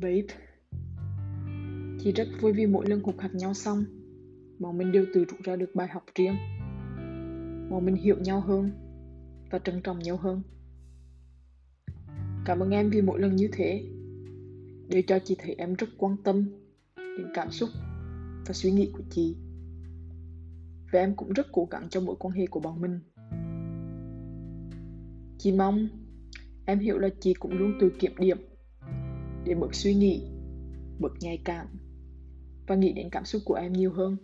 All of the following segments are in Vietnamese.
Babe Chị rất vui vì mỗi lần hụt hạt nhau xong, Bọn mình đều tự rút ra được bài học riêng. Bọn mình hiểu nhau hơn Và trân trọng nhau hơn. Cảm ơn em vì mỗi lần như thế, Để cho chị thấy em rất quan tâm Đến cảm xúc Và suy nghĩ của chị. Và em cũng rất cố gắng cho mối quan hệ của bọn mình. Chị mong em hiểu là chị cũng luôn tự kiểm điểm để bớt suy nghĩ, bớt nhạy cảm và nghĩ đến cảm xúc của em nhiều hơn.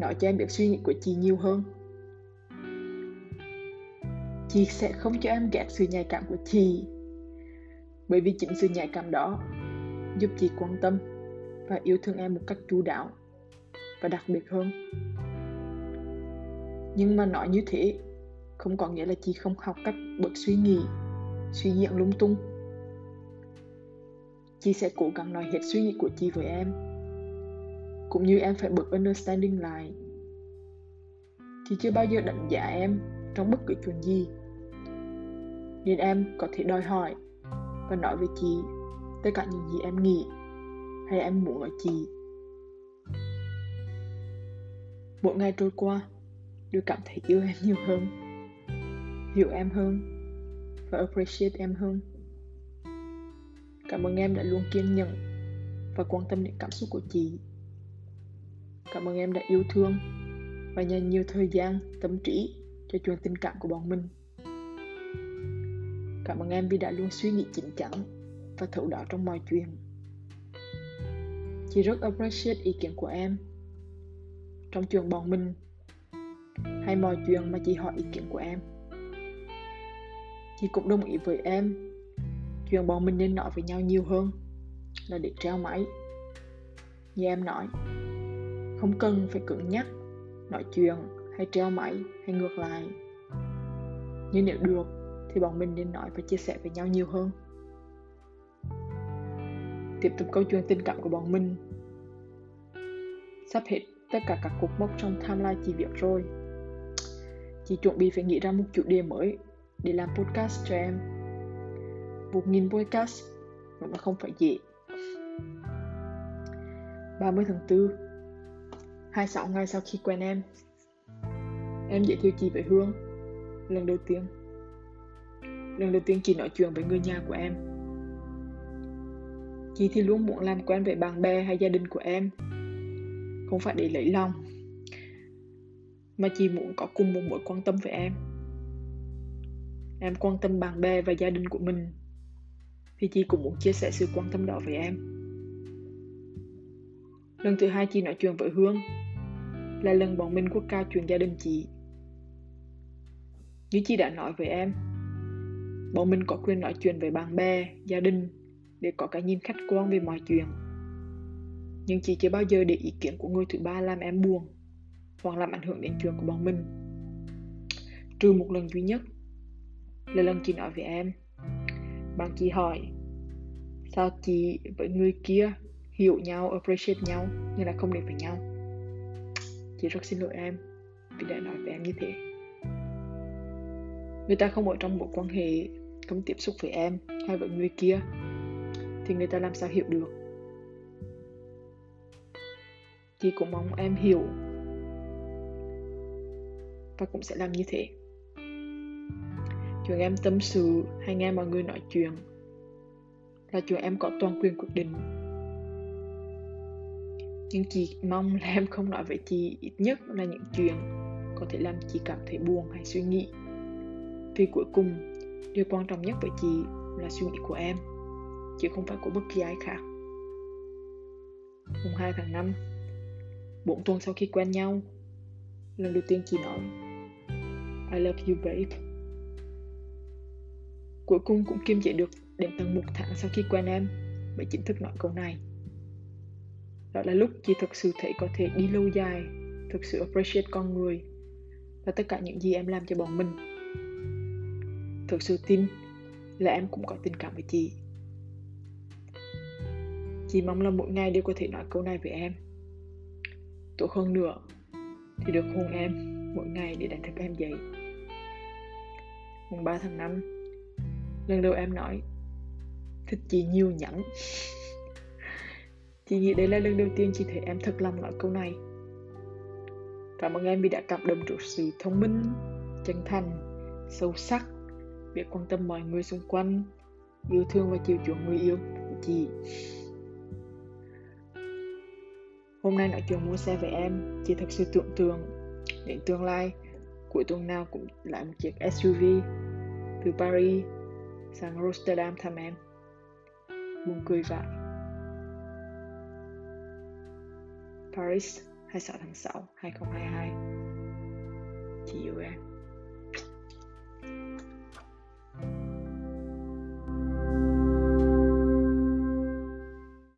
Nói cho em biết suy nghĩ của chị nhiều hơn. Chị sẽ không cho em ghét sự nhạy cảm của chị bởi vì chính sự nhạy cảm đó giúp chị quan tâm và yêu thương em một cách chú đáo và đặc biệt hơn. Nhưng mà nói như thế không có nghĩa là chị không học cách bớt suy nghĩ, suy diễn lung tung chị sẽ cố gắng nói hết suy nghĩ của chị với em. Cũng như em phải bớt understanding lại. Chị chưa bao giờ đánh giá em trong bất cứ chuyện gì. Nên em có thể đòi hỏi và nói với chị tất cả những gì em nghĩ hay em muốn ở chị mỗi ngày trôi qua tôi cảm thấy yêu em nhiều hơn, hiểu em hơn và appreciate em hơn. Cảm ơn em đã luôn kiên nhẫn và quan tâm đến cảm xúc của chị. Cảm ơn em đã yêu thương và dành nhiều thời gian, tâm trí cho chuyện tình cảm của bọn mình. Cảm ơn em vì đã luôn suy nghĩ chín chắn và thấu đáo trong mọi chuyện. Chị rất appreciate ý kiến của em trong chuyện bọn mình hay mọi chuyện mà chị hỏi ý kiến của em. Chị cũng đồng ý với em chuyện bọn mình nên nói với nhau nhiều hơn là để treo máy. Như em nói, không cần phải cứng nhắc nói chuyện hay treo máy hay ngược lại. Nhưng nếu được thì bọn mình nên nói và chia sẻ với nhau nhiều hơn. Tiếp tục câu chuyện tình cảm của bọn mình. Sắp hết tất cả các cột mốc trong timeline chị việc rồi. Chị chuẩn bị phải nghĩ ra một chủ đề mới để làm podcast cho em. 1.000 podcast, mà nó không phải dễ. 30 tháng 4 26 ngày sau khi quen em Em giới thiệu chị với Hương, Lần đầu tiên. Lần đầu tiên chị nói chuyện với người nhà của em. Chị thì luôn muốn làm quen với bạn bè hay gia đình của em, Không phải để lấy lòng, Mà chị muốn có cùng một mối quan tâm với em. Em quan tâm bạn bè và gia đình của mình thì chị cũng muốn chia sẻ sự quan tâm đó với em. Lần thứ hai chị nói chuyện với Hương là lần bọn mình quốc cao chuyện gia đình chị. Như chị đã nói với em, bọn mình có quyền nói chuyện với bạn bè, gia đình để có cái nhìn khách quan về mọi chuyện. Nhưng chị chưa bao giờ để ý kiến của người thứ ba làm em buồn hoặc làm ảnh hưởng đến chuyện của bọn mình. Trừ một lần duy nhất là lần chị nói với em bạn chị hỏi, sao chị với người kia hiểu nhau, appreciate nhau nhưng là không đến với nhau? Chị rất xin lỗi em vì đã nói với em như thế. Người ta không ở trong mối quan hệ, không tiếp xúc với em hay với người kia thì người ta làm sao hiểu được? Chị cũng mong em hiểu và cũng sẽ làm như thế chuyện em tâm sự hay nghe mọi người nói chuyện là chuyện em có toàn quyền quyết định. Nhưng chị mong là em không nói với chị ít nhất là những chuyện có thể làm chị cảm thấy buồn hay suy nghĩ. Vì cuối cùng, điều quan trọng nhất với chị là suy nghĩ của em, chứ không phải của bất kỳ ai khác. Mùng 2 tháng 5 bốn tuần sau khi quen nhau, lần đầu tiên chị nói, I love you, babe. Cuối cùng cũng kiềm chế được đến tận một tháng sau khi quen em mới chính thức nói câu này. Đó là lúc chị thực sự thấy có thể đi lâu dài, thực sự appreciate con người và tất cả những gì em làm cho bọn mình. Thực sự tin là em cũng có tình cảm với chị. Chị mong là mỗi ngày đều có thể nói câu này với em. Tốt hơn nữa thì được hôn em mỗi ngày để đánh thức em dậy. Mùng 3 tháng 5 Lần đầu em nói thích chị nhiều nhẫn chị nghĩ đây là lần đầu tiên chị thấy em thật lòng nói câu này. Cảm ơn em vì đã cảm động trước sự thông minh, chân thành, sâu sắc, biết quan tâm mọi người xung quanh, yêu thương và chiều chuộng người yêu của chị. Hôm nay nói chuyện mua xe với em, chị thật sự tưởng tượng đến tương lai. Cuối tuần nào cũng lại một chiếc SUV từ Paris sang Rotterdam thăm em. Buồn cười vậy. Paris 26 tháng 6 2022 Chị yêu em.